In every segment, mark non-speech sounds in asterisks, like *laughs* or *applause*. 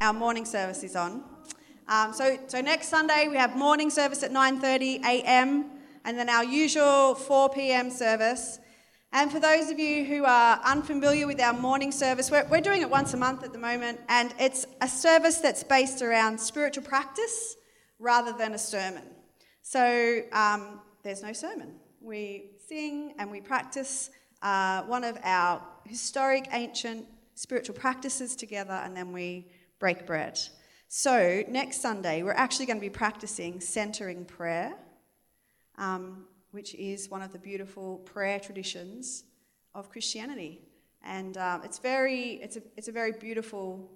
our morning service is on. Um, so, so next Sunday we have morning service at 9:30 a.m. and then our usual 4 p.m. service. And for those of you who are unfamiliar with our morning service, we're, we're doing it once a month at the moment, and it's a service that's based around spiritual practice rather than a sermon. So um, there's no sermon. We sing and we practice uh, one of our historic, ancient spiritual practices together, and then we break bread. So next Sunday, we're actually going to be practicing centering prayer. Um, which is one of the beautiful prayer traditions of Christianity. And um, it's, very, it's, a, it's a very beautiful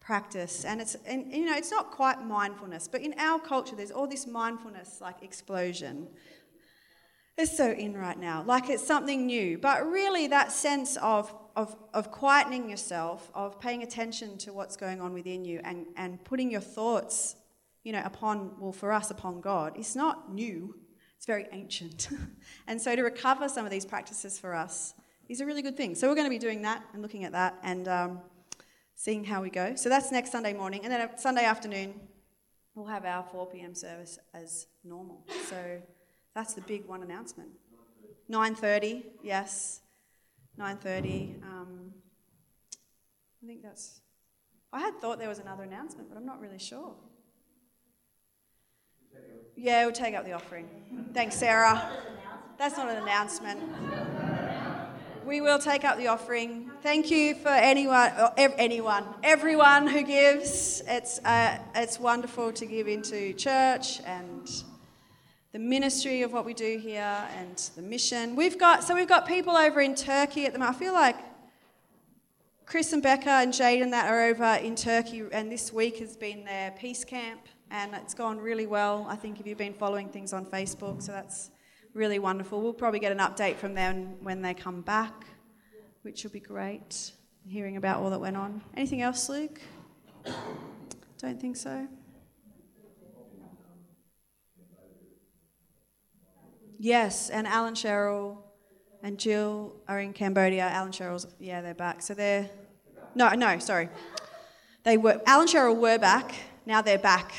practice. And, it's, and, you know, it's not quite mindfulness, but in our culture, there's all this mindfulness like explosion. It's so in right now, like it's something new. But really, that sense of, of, of quietening yourself, of paying attention to what's going on within you, and, and putting your thoughts, you know, upon, well, for us, upon God, it's not new. It's very ancient. *laughs* and so to recover some of these practices for us is a really good thing. So we're going to be doing that and looking at that and um, seeing how we go. So that's next Sunday morning. And then Sunday afternoon, we'll have our 4 p.m. service as normal. So that's the big one announcement. 9.30, yes. 9.30. Um, I think that's... I had thought there was another announcement, but I'm not really sure. Yeah, we'll take up the offering. Thanks, Sarah. That's not an announcement. We will take up the offering. Thank you for anyone, anyone, everyone who gives. It's uh, it's wonderful to give into church and the ministry of what we do here and the mission. We've got so we've got people over in Turkey at the moment. I feel like Chris and Becca and Jaden that are over in Turkey, and this week has been their peace camp and it's gone really well. I think if you've been following things on Facebook, so that's really wonderful. We'll probably get an update from them when they come back, which will be great. Hearing about all that went on. Anything else, Luke? Don't think so. Yes, and Alan Cheryl and Jill are in Cambodia. Alan Cheryl's yeah, they're back. So they're no, no, sorry. They were Alan Cheryl were back. Now they're back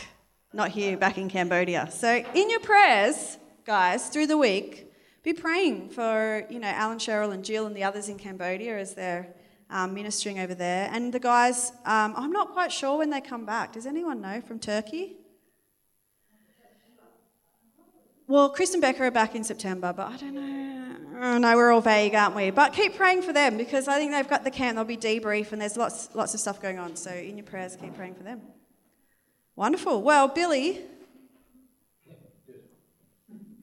not here, back in Cambodia. So, in your prayers, guys, through the week, be praying for, you know, Alan, Cheryl, and Jill and the others in Cambodia as they're um, ministering over there. And the guys, um, I'm not quite sure when they come back. Does anyone know from Turkey? Well, Chris and Becca are back in September, but I don't know. Oh, no, we're all vague, aren't we? But keep praying for them because I think they've got the camp. They'll be debrief, and there's lots, lots of stuff going on. So in your prayers, keep praying for them. Wonderful. Well, Billy,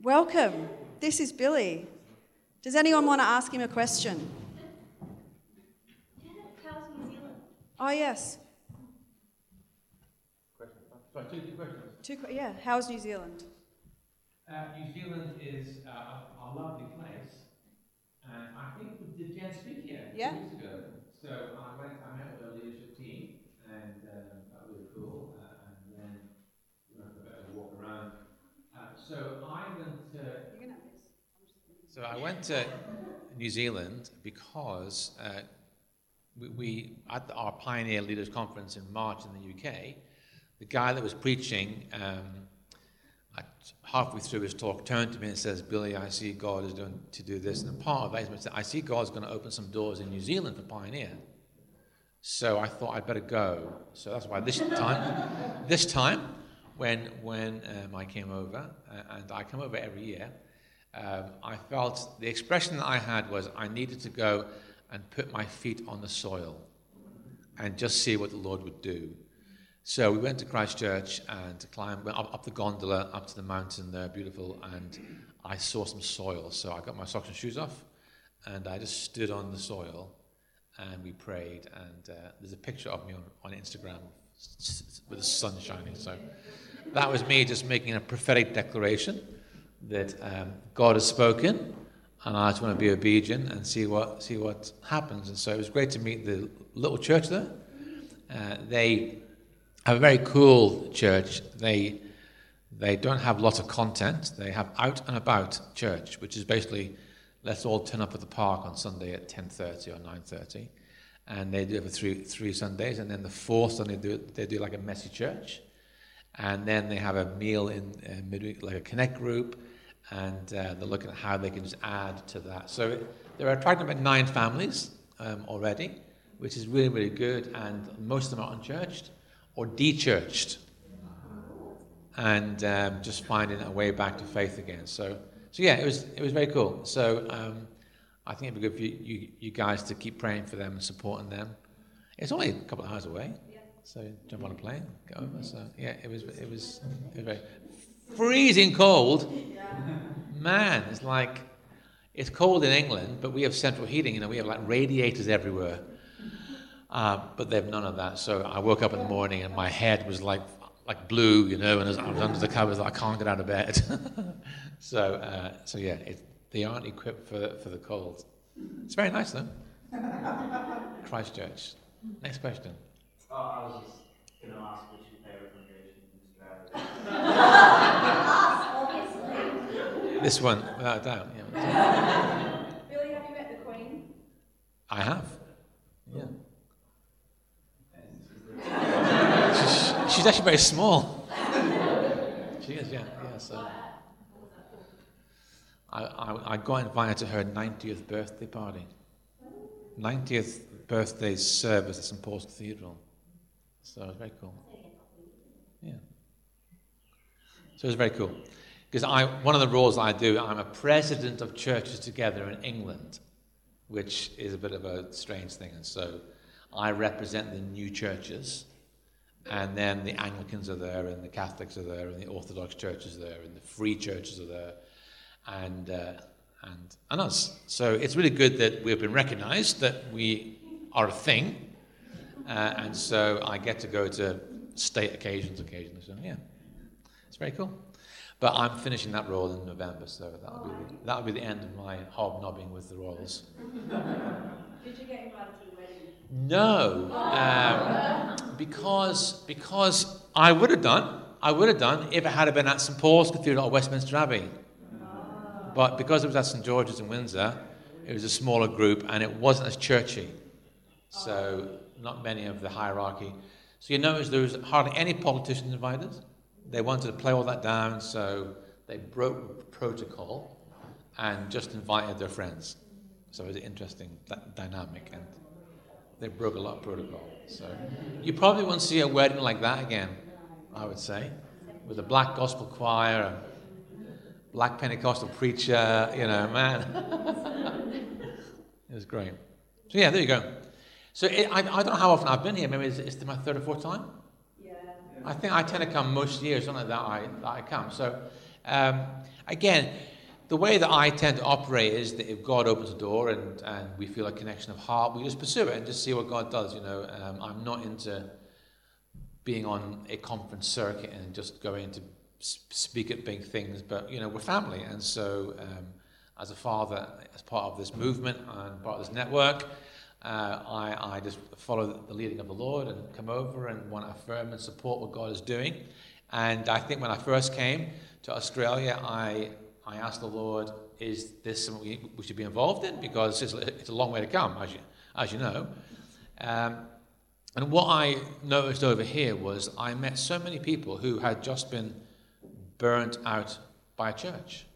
welcome. This is Billy. Does anyone want to ask him a question? Oh, yes. Sorry, two, two questions. Two, yeah, how's New Zealand? Uh, New Zealand is uh, a, a, lovely place, and I think we did Jen speak here yeah. two weeks ago? So I went, I met with the leadership team, and um, that was cool. Uh, and then we went for a walk around. So I went to. So I went to New Zealand because uh, we, we, at our Pioneer Leaders Conference in March in the UK, the guy that was preaching, um, at, halfway through his talk, turned to me and says, "Billy, I see God is going to do this." And the part of it, I see God's going to open some doors in New Zealand for Pioneer. So I thought I'd better go. So that's why this time, *laughs* this time when, when um, I came over, uh, and I come over every year, um, I felt the expression that I had was I needed to go and put my feet on the soil and just see what the Lord would do. So we went to Christchurch and climbed went up, up the gondola, up to the mountain there, beautiful, and I saw some soil. So I got my socks and shoes off, and I just stood on the soil, and we prayed. And uh, there's a picture of me on, on Instagram with the sun shining. So that was me just making a prophetic declaration that um, God has spoken, and I just want to be obedient and see what see what happens. And so it was great to meet the little church there. Uh, they a very cool church. They they don't have lots of content. They have out and about church, which is basically let's all turn up at the park on Sunday at 10:30 or 9:30, and they do it for three, three Sundays, and then the fourth Sunday they do, they do like a messy church, and then they have a meal in uh, midweek, like a connect group, and uh, they're looking at how they can just add to that. So they're attracting about nine families um, already, which is really, really good, and most of them are unchurched or de-churched, and um, just finding a way back to faith again. So, so yeah, it was it was very cool. So um, I think it'd be good for you, you, you, guys to keep praying for them and supporting them. It's only a couple of hours away, so jump on a plane, go over. So yeah, it was it was, it was very freezing cold. Man, it's like it's cold in England, but we have central heating. You know, we have like radiators everywhere. Uh, but they have none of that. So I woke up in the morning and my head was like like blue, you know, and I was under the covers. like, I can't get out of bed. *laughs* so uh, so yeah, it, they aren't equipped for the, for the cold. It's very nice though. *laughs* Christchurch. Next question. Oh, I was just going to ask which your favourite congregation in Australia. *laughs* this one, without a doubt. Yeah. Billy, have you met the Queen? I have. Yeah. She's, actually very small. she is, yeah, yeah. So. I, I, I got invited to her 90th birthday party. 90th birthday service at St. Paul's Cathedral. So it was very cool. Yeah. So it was very cool. Because I, one of the roles I do, I'm a president of churches together in England, which is a bit of a strange thing. And so I represent the new churches, and then the Anglicans are there, and the Catholics are there, and the Orthodox churches are there, and the free churches are there, and, uh, and, and us. So it's really good that we've been recognized, that we are a thing. Uh, and so I get to go to state occasions occasionally. So yeah, it's very cool. But I'm finishing that role in November, so that'll be the, that'll be the end of my hobnobbing with the royals. *laughs* Did you get invited to the wedding? No, um, because because I would have done. I would have done if it had been at St Paul's Cathedral or Westminster Abbey. But because it was at St George's in Windsor, it was a smaller group and it wasn't as churchy. So, not many of the hierarchy. So, you notice there was hardly any politicians invited. They wanted to play all that down, so they broke protocol and just invited their friends. So, it was an interesting dynamic and they broke a lot of protocol. So, you probably won't see a wedding like that again, I would say, with a black gospel choir a black Pentecostal preacher, you know, man. *laughs* it was great. So, yeah, there you go. So, it, I, I don't know how often I've been here. Maybe it's, it's my third or fourth time. Yeah. I think I tend to come most years, something like that I, that I come. So, um, again, the way that I tend to operate is that if God opens a door and, and we feel a connection of heart, we just pursue it and just see what God does. You know, um, I'm not into being on a conference circuit and just going to speak at big things, but you know we're family, and so um, as a father, as part of this movement and part of this network, uh, I, I just follow the leading of the Lord and come over and want to affirm and support what God is doing. And I think when I first came to Australia, I I asked the Lord, "Is this something we, should be involved in?" Because it's, it's a long way to come, as you as you know. Um, and what I noticed over here was I met so many people who had just been burnt out by church,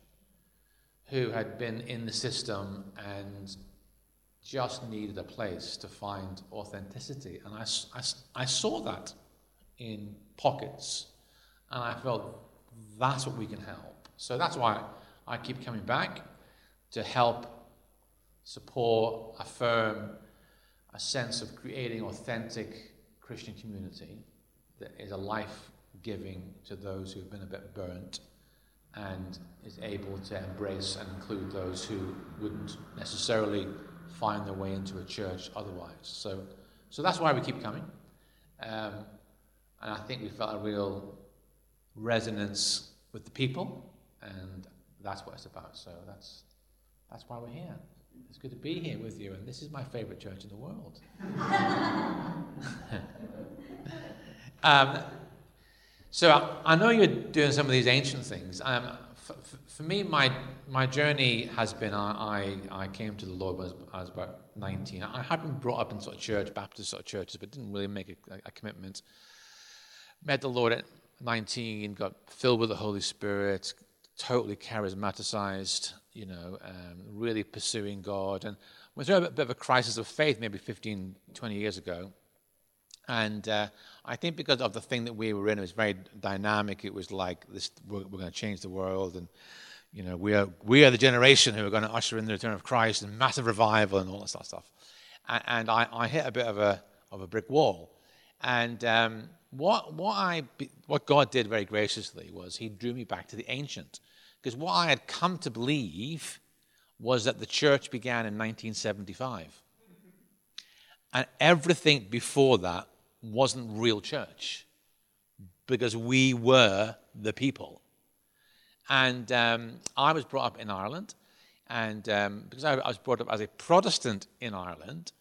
who had been in the system and just needed a place to find authenticity. And I, I, I saw that in pockets, and I felt that's what we can help. So that's why I keep coming back to help support, affirm a sense of creating authentic Christian community that is a life giving to those who've been a bit burnt and is able to embrace and include those who wouldn't necessarily find their way into a church otherwise. So, so that's why we keep coming. Um, and I think we felt a real resonance with the people, and that's what it's about. So that's, that's why we're here. It's good to be here with you, and this is my favorite church in the world. *laughs* um, so I, I know you're doing some of these ancient things. Um, for, for me, my, my journey has been I, I, I came to the Lord when I was about 19. I had been brought up in sort of church, Baptist sort of churches, but didn't really make a, a commitment. Met the Lord at 19, got filled with the Holy Spirit, totally charismaticized, you know, um, really pursuing God. And went through a bit of a crisis of faith maybe 15, 20 years ago. And uh, I think because of the thing that we were in, it was very dynamic. It was like this: we're, we're going to change the world, and you know, we are we are the generation who are going to usher in the return of Christ and massive revival and all that sort of stuff. And, and I, I, hit a bit of a of a brick wall. And um, what what I what God did very graciously was He drew me back to the ancient, because what I had come to believe was that the church began in 1975, and everything before that wasn't real church because we were the people. And um, I was brought up in Ireland, and um, because I, I, was brought up as a Protestant in Ireland,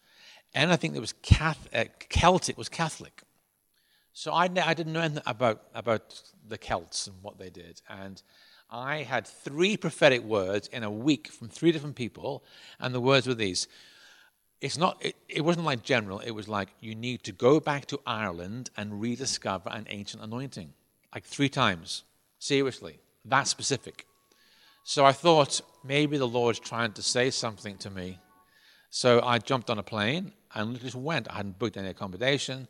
anything that was Catholic, uh, Celtic was Catholic. So I, I didn't know anything about, about the Celts and what they did. And I had three prophetic words in a week from three different people, and the words were these. It's not it, it, wasn't like general. It was like you need to go back to ireland and rediscover an ancient anointing like three times. Seriously that specific. So i thought maybe the lord's trying to say something to me. So i jumped on a plane and just went. I hadn't booked any accommodation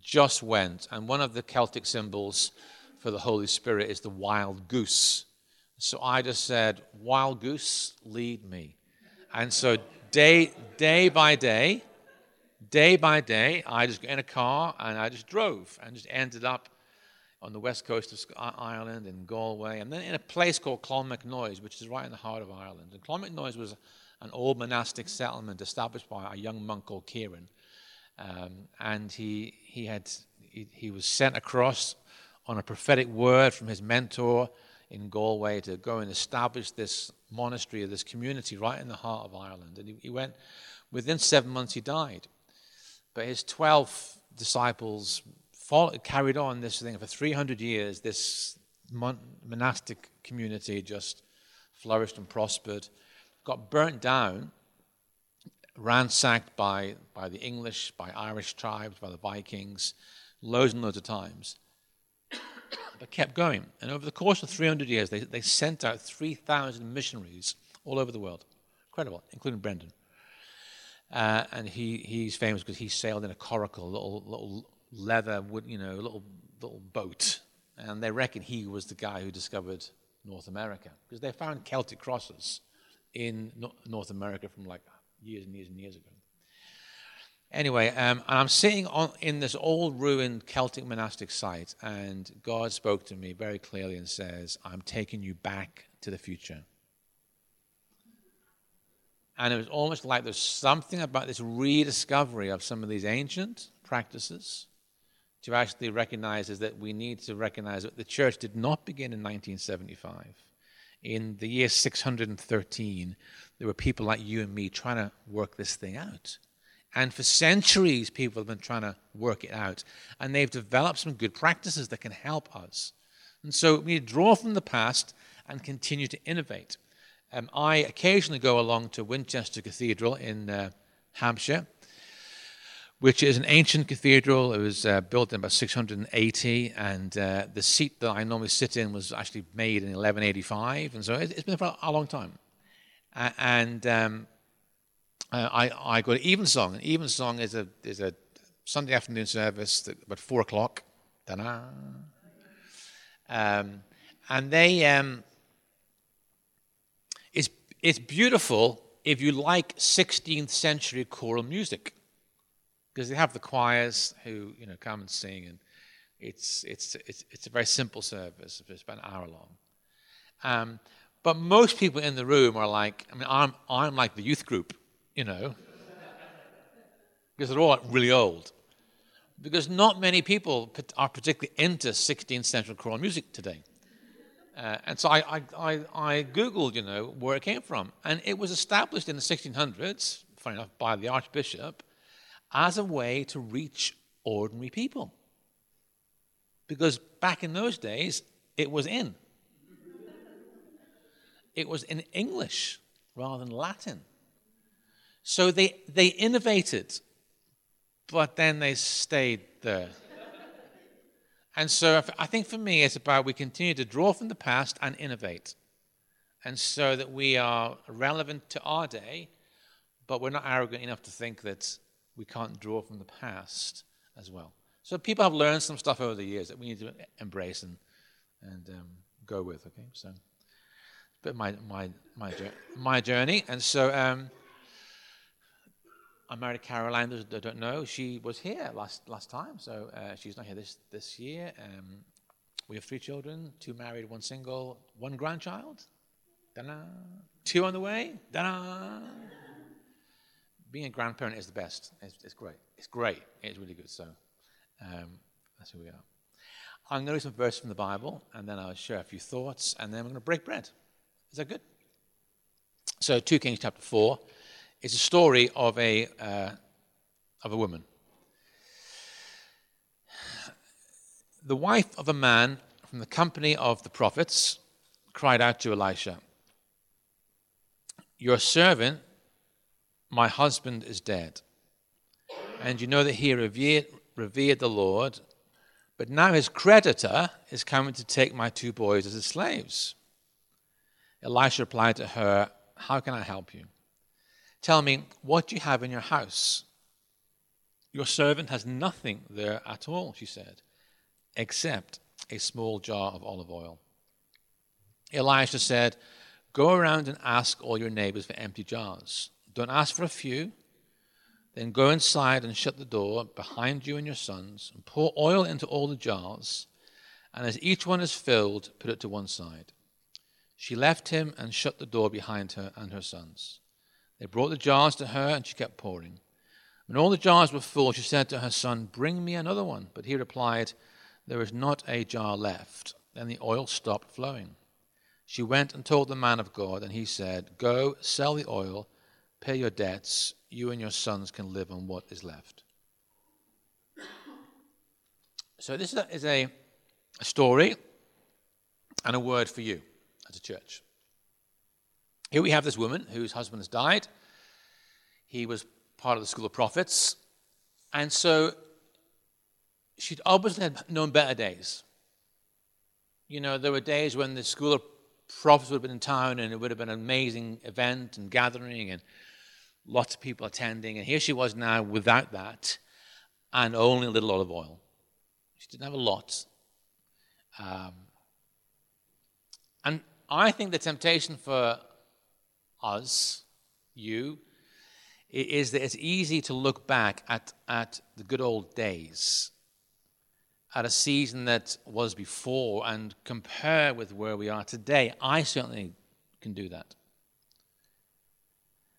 just went. And one of the celtic symbols for the holy spirit is the wild goose so i just said wild goose lead me and so day, day by day, day by day, I just got in a car and I just drove and just ended up on the west coast of Ireland in Galway, and then in a place called Clonmacnoise, which is right in the heart of Ireland. And Clonmacnoise was an old monastic settlement established by a young monk called Kieran, um, and he he had he, he was sent across on a prophetic word from his mentor in Galway to go and establish this monastery, or this community right in the heart of Ireland. And he, he went, within seven months, he died. But his 12 disciples followed, carried on this thing for 300 years. This mon- monastic community just flourished and prospered, got burnt down, ransacked by, by the English, by Irish tribes, by the Vikings, loads and loads of times but kept going. And over the course of 300 years, they, they sent out 3,000 missionaries all over the world. Incredible, including Brendan. Uh, and he, he's famous because he sailed in a coracle, little, little leather, wood, you know, little, little boat. And they reckon he was the guy who discovered North America because they found Celtic crosses in North America from like years and years and years ago. Anyway, um, and I'm sitting on, in this old ruined Celtic monastic site, and God spoke to me very clearly and says, I'm taking you back to the future. And it was almost like there's something about this rediscovery of some of these ancient practices to actually recognize is that we need to recognize that the church did not begin in 1975. In the year 613, there were people like you and me trying to work this thing out. And for centuries, people have been trying to work it out. And they've developed some good practices that can help us. And so we draw from the past and continue to innovate. Um, I occasionally go along to Winchester Cathedral in uh, Hampshire, which is an ancient cathedral. It was uh, built in about 680, and uh, the seat that I normally sit in was actually made in 1185, and so it's been for a long time. and um, uh, I, I go to Evensong, and Evensong is a, is a Sunday afternoon service at about 4 o'clock. Ta-da. Um, and they, um, it's, it's beautiful if you like 16th century choral music, because they have the choirs who you know come and sing, and it's, it's, it's, it's a very simple service. It's about an hour long. Um, but most people in the room are like, I mean, I'm, I'm like the youth group you know, because they're all really old. Because not many people are particularly into 16th century choral music today. Uh, and so I, I, I, I, Googled, you know, where it came from. And it was established in the 1600s, funny enough, by the Archbishop, as a way to reach ordinary people. Because back in those days, it was in. it was in English rather than Latin. So they, they innovated, but then they stayed there. And so I think for me, it's about we continue to draw from the past and innovate. And so that we are relevant to our day, but we're not arrogant enough to think that we can't draw from the past as well. So people have learned some stuff over the years that we need to embrace and, and um, go with, okay? So bit my, my, my, my journey. And so um, I married Caroline, those that don't know. She was here last, last time, so uh, she's not here this, this year. Um, we have three children two married, one single, one grandchild. Da-da. Two on the way. Da-da. Being a grandparent is the best. It's, it's great. It's great. It's really good. So um, that's who we are. I'm going to read some verses from the Bible, and then I'll share a few thoughts, and then we're going to break bread. Is that good? So, 2 Kings chapter 4 it's a story of a, uh, of a woman. The wife of a man from the company of the prophets cried out to Elisha, Your servant, my husband, is dead. And you know that he revered, revered the Lord, but now his creditor is coming to take my two boys as his slaves. Elisha replied to her, How can I help you? Tell me, what do you have in your house? Your servant has nothing there at all, she said, except a small jar of olive oil. Elisha said, Go around and ask all your neighbors for empty jars. Don't ask for a few. Then go inside and shut the door behind you and your sons, and pour oil into all the jars. And as each one is filled, put it to one side. She left him and shut the door behind her and her sons. They brought the jars to her, and she kept pouring. When all the jars were full, she said to her son, Bring me another one. But he replied, There is not a jar left. Then the oil stopped flowing. She went and told the man of God, and he said, Go, sell the oil, pay your debts. You and your sons can live on what is left. So, this is a, story and a word for you as a church. Here we have this woman whose husband has died. He was part of the school of prophets. And so she'd obviously had known better days. You know, there were days when the school of prophets would have been in town and it would have been an amazing event and gathering and lots of people attending. And here she was now without that and only a little olive oil. She didn't have a lot. Um, and I think the temptation for us, you, is that it's easy to look back at, at the good old days, at a season that was before, and compare with where we are today. I certainly can do that.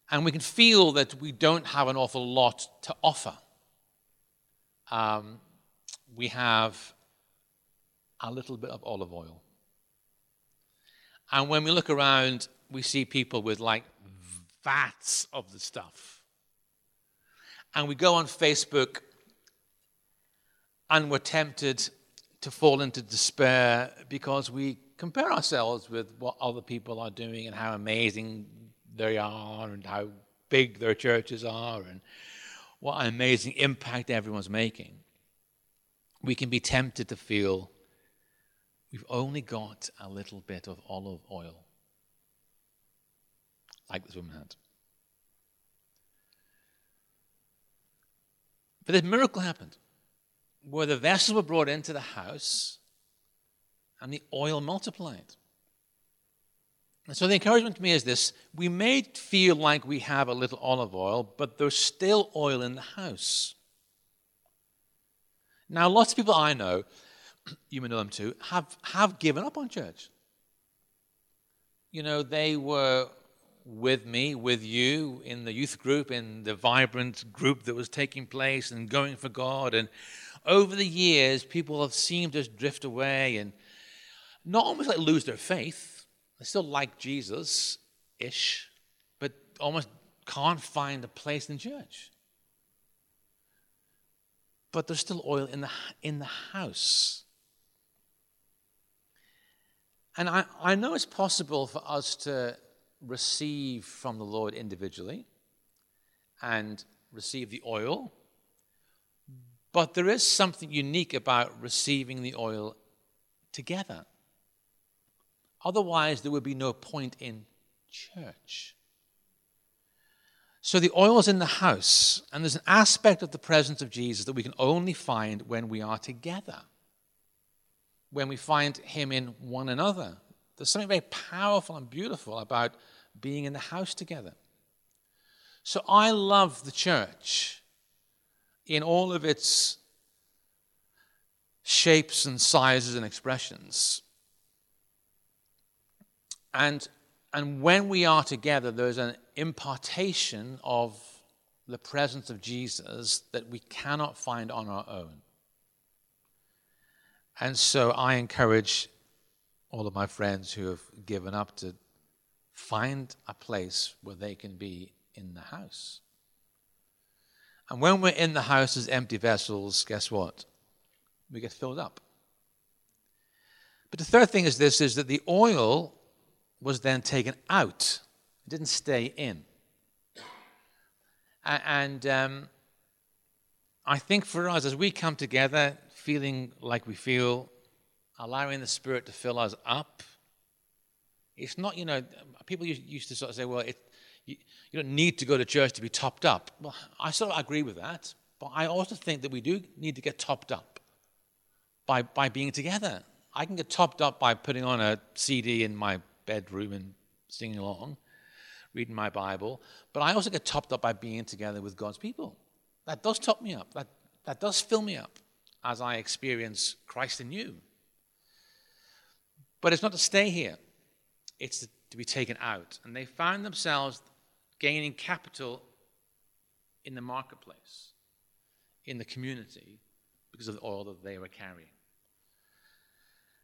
And we can feel that we don't have an awful lot to offer. Um, we have a little bit of olive oil. And when we look around we see people with like vats of the stuff. And we go on Facebook and we're tempted to fall into despair because we compare ourselves with what other people are doing and how amazing they are and how big their churches are and what an amazing impact everyone's making. We can be tempted to feel we've only got a little bit of olive oil like this woman had. But this miracle happened where the vessels were brought into the house and the oil multiplied. And so the encouragement to me is this we may feel like we have a little olive oil, but there's still oil in the house. Now, lots of people I know, *clears throat* you may know them too, have, have given up on church. You know, they were with me, with you in the youth group, in the vibrant group that was taking place and going for God. And over the years, people have seemed to drift away and not almost like lose their faith. They still like Jesus ish, but almost can't find a place in church. But there's still oil in the, in the house. And I, I know it's possible for us to receive from the Lord individually and receive the oil, but there is something unique about receiving the oil together. Otherwise, there would be no point in church. So the oil is in the house, and there's an aspect of the presence of Jesus that we can only find when we are together, when we find Him in one another. There's something very powerful and beautiful about being in the house together. So I love the church in all of its shapes and sizes and expressions. And, and when we are together, there's an impartation of the presence of Jesus that we cannot find on our own. And so I encourage all of my friends who have given up to find a place where they can be in the house. And when we're in the house as empty vessels, guess what? We get filled up. But the third thing is this is that the oil was then taken out. It didn't stay in. And um, I think for us, as we come together, feeling like we feel, allowing the Spirit to fill us up, it's not, you know, people used to sort of say, well, it, you, you don't need to go to church to be topped up. Well, I sort of agree with that, but I also think that we do need to get topped up by, by being together. I can get topped up by putting on a CD in my bedroom and singing along, reading my Bible, but I also get topped up by being together with God's people. That does top me up. That, that does fill me up as I experience Christ in you. But it's not to stay here, it's to, to be taken out. And they found themselves gaining capital in the marketplace, in the community, because of the oil that they were carrying.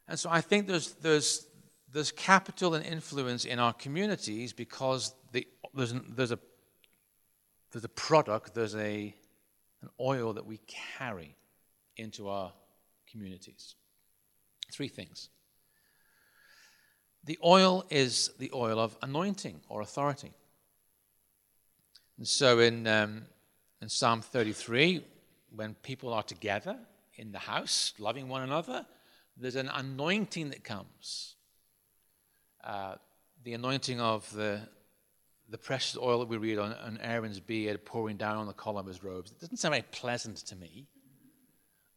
And so I think there's, there's, there's capital and influence in our communities because the, there's, there's, a, there's a product, there's a, an oil that we carry into our communities. Three things. The oil is the oil of anointing or authority. And so in, um, in Psalm 33, when people are together in the house, loving one another, there's an anointing that comes. Uh, the anointing of the, the precious oil that we read on, on Aaron's beard pouring down on the collar of his robes. It doesn't sound very pleasant to me.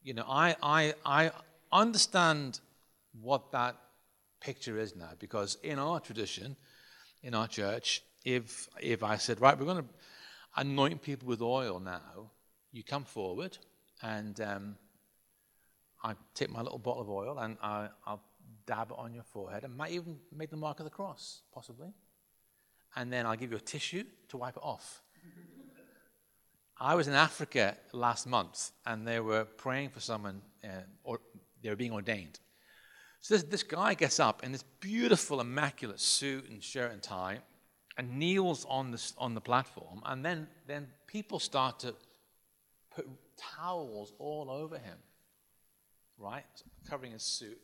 You know, I, I, I understand what that picture is now because in our tradition, in our church, if, if I said, right, we're going to anoint people with oil now, you come forward and um, I take my little bottle of oil and I, will dab it on your forehead and might even make the mark of the cross, possibly. And then I'll give you a tissue to wipe it off. I was in Africa last month and they were praying for someone, uh, or they were being ordained. So this, this guy gets up in this beautiful, immaculate suit and shirt and tie and kneels on the, on the platform. And then, then people start to put towels all over him right? Covering his suit.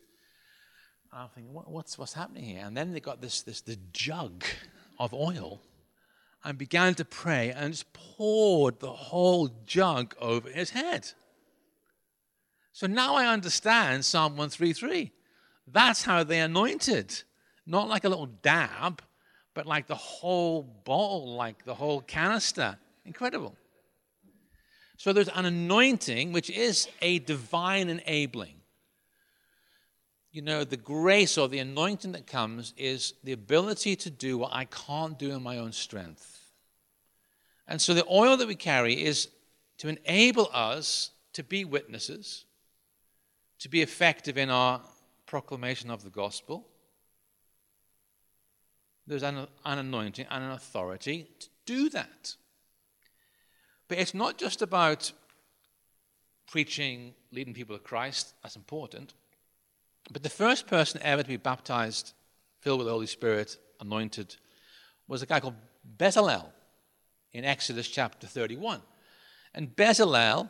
And I'm thinking, what, what's, what's happening here? And then they got this, this, this jug of oil and began to pray and just poured the whole jug over his head. So now I understand Psalm 133. That's how they anointed. Not like a little dab, but like the whole bottle, like the whole canister. Incredible. So there's an anointing, which is a divine enabling. You know, the grace or the anointing that comes is the ability to do what I can't do in my own strength. And so the oil that we carry is to enable us to be witnesses, to be effective in our proclamation of the gospel. There's an, an anointing and an authority to do that. But it's not just about preaching, leading people to Christ, that's important. But the first person ever to be baptized, filled with the Holy Spirit, anointed, was a guy called Bezalel in Exodus chapter 31. And Bezalel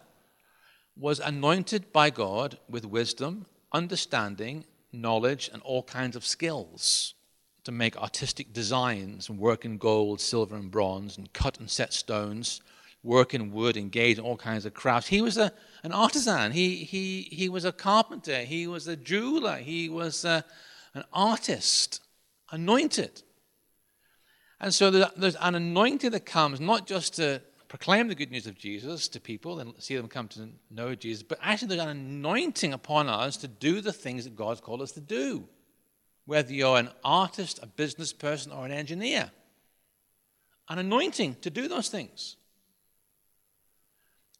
was anointed by God with wisdom, understanding, knowledge and all kinds of skills to make artistic designs and work in gold, silver, and bronze, and cut and set stones, work in wood, engage in all kinds of crafts. He was a, an artisan. He, he, he was a carpenter. He was a jeweler. He was a, an artist, anointed. And so there's an anointing that comes not just to proclaim the good news of Jesus to people and see them come to know Jesus, but actually there's an anointing upon us to do the things that God's called us to do. Whether you're an artist, a business person, or an engineer, an anointing to do those things,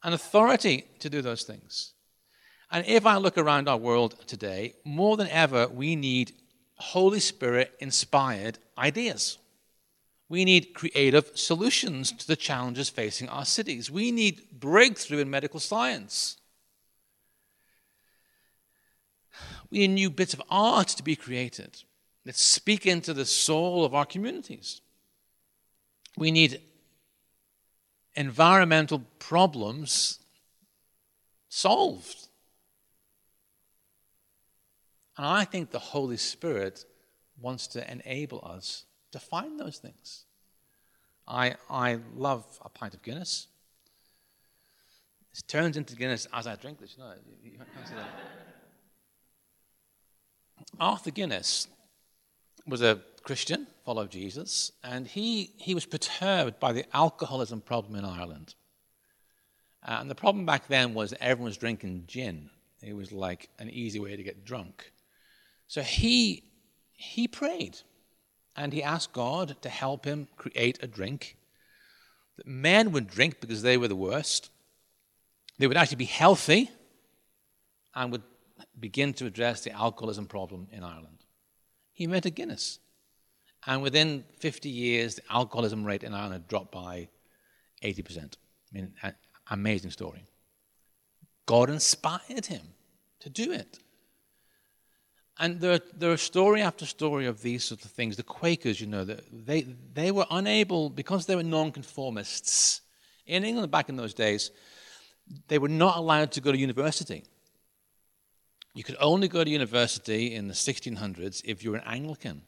an authority to do those things. And if I look around our world today, more than ever, we need Holy Spirit inspired ideas. We need creative solutions to the challenges facing our cities. We need breakthrough in medical science. We need new bits of art to be created that speak into the soul of our communities. We need environmental problems solved. And I think the Holy Spirit wants to enable us to find those things. I, I love a pint of Guinness. It turns into Guinness as I drink this. No, you can't see that. Arthur Guinness was a Christian, followed Jesus, and he, he was perturbed by the alcoholism problem in Ireland. Uh, and the problem back then was everyone was drinking gin. It was like an easy way to get drunk. So he, he prayed and he asked God to help him create a drink that men would drink because they were the worst. They would actually be healthy and would begin to address the alcoholism problem in Ireland. He invented Guinness. And within 50 years, the alcoholism rate in Ireland dropped by 80%. I mean, amazing story. God inspired him to do it. And there, there are story after story of these sort of things. The Quakers, you know, they, they were unable, because they were nonconformists. In England back in those days, they were not allowed to go to university. You could only go to university in the 1600s if you were an Anglican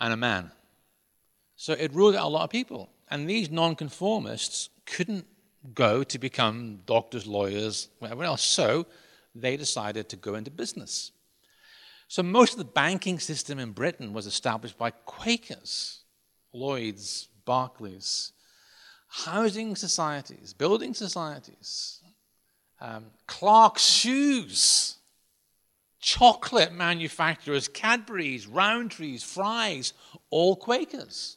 and a man. So it ruled out a lot of people. And these nonconformists couldn't go to become doctors, lawyers, whatever else. So they decided to go into business. So most of the banking system in Britain was established by Quakers, Lloyds, Barclays, housing societies, building societies, um, Clark's shoes, chocolate manufacturers, Cadbury's, Rowntree's, Fry's, all Quakers,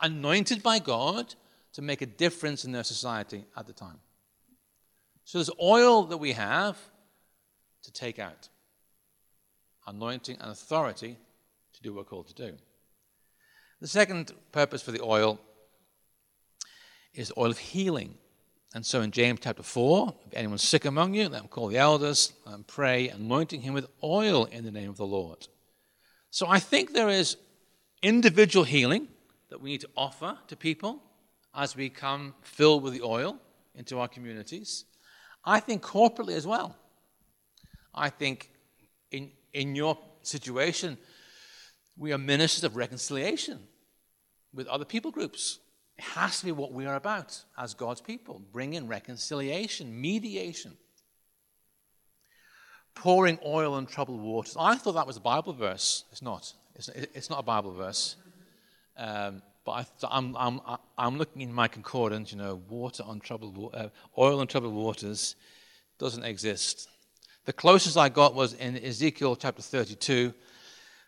anointed by God to make a difference in their society at the time. So there's oil that we have to take out, anointing and authority to do what we're called to do. The second purpose for the oil is oil of healing. And so in James chapter 4, if anyone's sick among you, let them call the elders and pray, anointing him with oil in the name of the Lord. So I think there is individual healing that we need to offer to people as we come filled with the oil into our communities. I think corporately as well. I think in, in your situation, we are ministers of reconciliation with other people groups. It has to be what we are about as God's people bringing reconciliation, mediation, pouring oil on troubled waters. I thought that was a Bible verse. It's not. It's, it's not a Bible verse. Um, but I, am I'm, I'm, I'm looking in my concordance, you know, water on troubled, uh, oil on troubled waters doesn't exist. The closest I got was in Ezekiel chapter 32.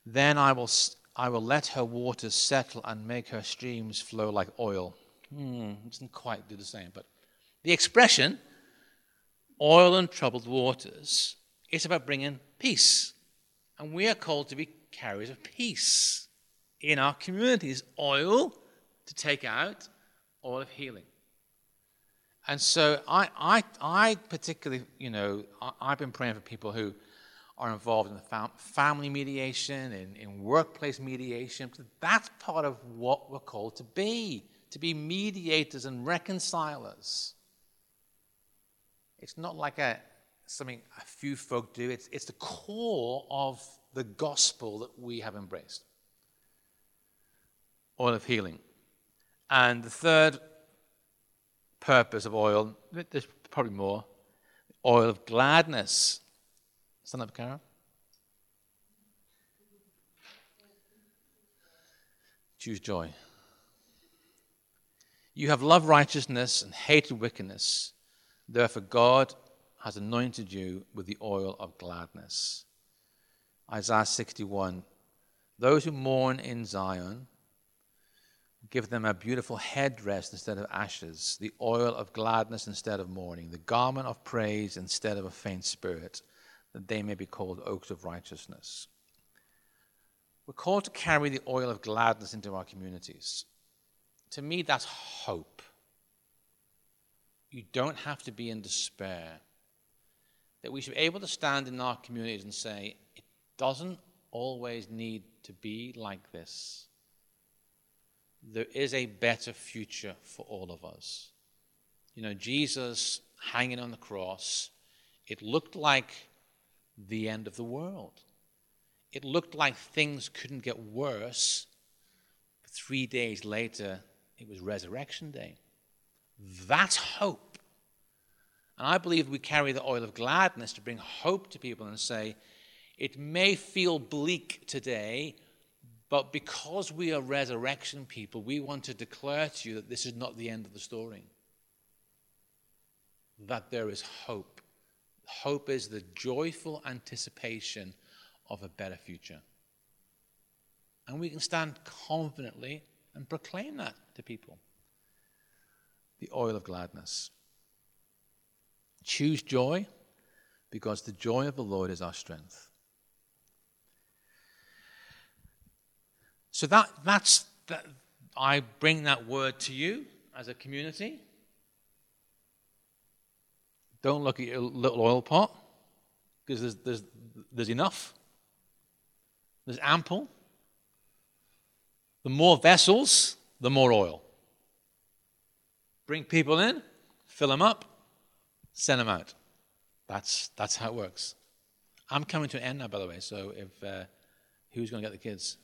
Then I will, I will let her waters settle and make her streams flow like oil. Hmm, doesn't quite do the same, but the expression, oil and troubled waters, is about bringing peace. And we are called to be carriers of peace in our communities oil to take out, oil of healing. And so I, I, I particularly, you know, I, have been praying for people who are involved in the fam- family mediation, in, in workplace mediation. That's part of what we're called to be, to be mediators and reconcilers. It's not like a something a few folk do. It's, it's the core of the gospel that we have embraced oil of healing. And the third purpose of oil, there's probably more, oil of gladness. Stand up, Karen. Choose joy. You have loved righteousness and hated wickedness. Therefore, God has anointed you with the oil of gladness. Isaiah 61 Those who mourn in Zion, give them a beautiful headdress instead of ashes, the oil of gladness instead of mourning, the garment of praise instead of a faint spirit, that they may be called oaks of righteousness. We're called to carry the oil of gladness into our communities. To me, that's hope. You don't have to be in despair. That we should be able to stand in our communities and say, it doesn't always need to be like this. There is a better future for all of us. You know, Jesus hanging on the cross, it looked like the end of the world it looked like things couldn't get worse. Three days later, it was Resurrection Day. That's hope. And I believe we carry the oil of gladness to bring hope to people and say, it may feel bleak today, but because we are resurrection people, we want to declare to you that this is not the end of the story. That there is hope. Hope is the joyful anticipation of a better future. And we can stand confidently and proclaim that to people. The oil of gladness. Choose joy because the joy of the Lord is our strength. So that, that's that, I bring that word to you as a community. Don't look at your little oil pot because there's, there's, there's enough. There's ample. The more vessels, the more oil. Bring people in, fill them up, send them out. That's, that's how it works. I'm coming to an end now, by the way, so if uh, who's going to get the kids?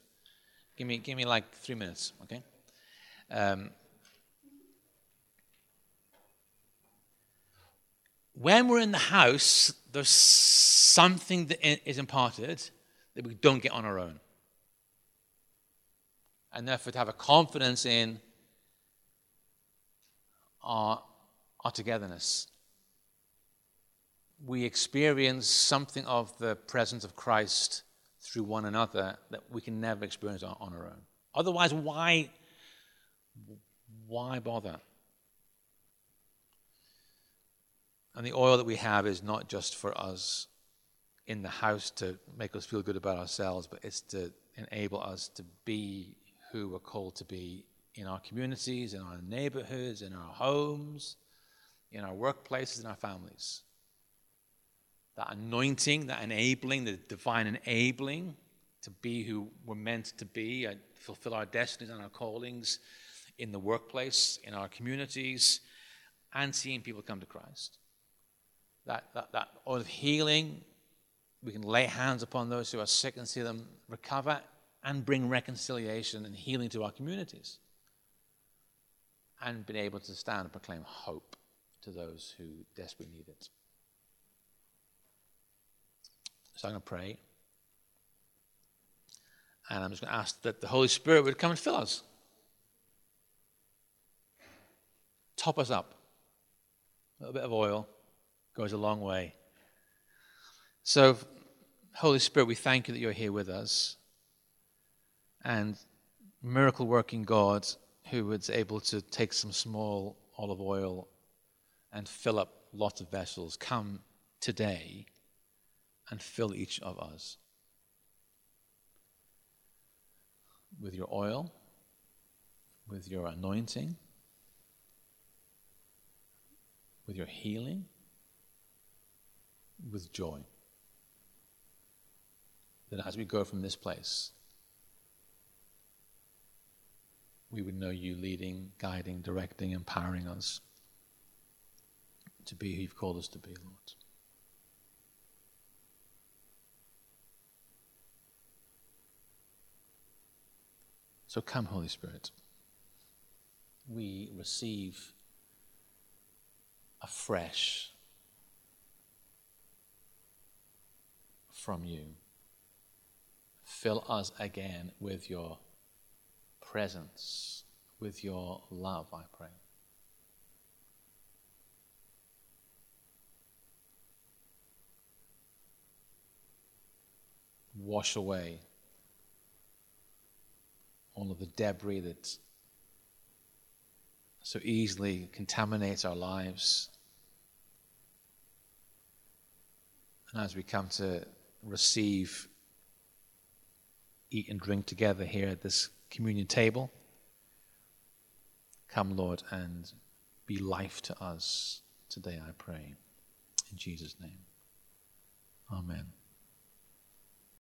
Give me, give me like three minutes, okay? Um, when we're in the house, there's something that is imparted that we don't get on our own. And therefore, to have a confidence in our, our togetherness. We experience something of the presence of Christ through one another that we can never experience on, on our own. Otherwise, why, why bother? And the oil that we have is not just for us in the house to make us feel good about ourselves, but it's to enable us to be who we're called to be in our communities, in our neighborhoods, in our homes, in our workplaces, in our families. That anointing, that enabling, the divine enabling to be who we're meant to be, and fulfill our destinies and our callings in the workplace, in our communities, and seeing people come to Christ. That, that, that oil of healing, we can lay hands upon those who are sick and see them recover and bring reconciliation and healing to our communities. And be able to stand and proclaim hope to those who desperately need it. So I'm going to pray. And I'm just going to ask that the Holy Spirit would come and fill us. Top us up. A little bit of oil goes a long way. So, Holy Spirit, we thank you that you're here with us. And miracle working God who was able to take some small olive oil and fill up lots of vessels, come today and fill each of us with your oil, with your anointing, with your healing, with joy that as we go from this place, we would know you leading, guiding, directing, empowering us to be who you've called us to be, Lord. So come, Holy Spirit. We receive afresh from you. Fill us again with your presence, with your love, I pray. Wash away all of the debris that so easily contaminates our lives. And as we come to receive, eat, and drink together here at this communion table, come, Lord, and be life to us today, I pray. In Jesus' name. Amen.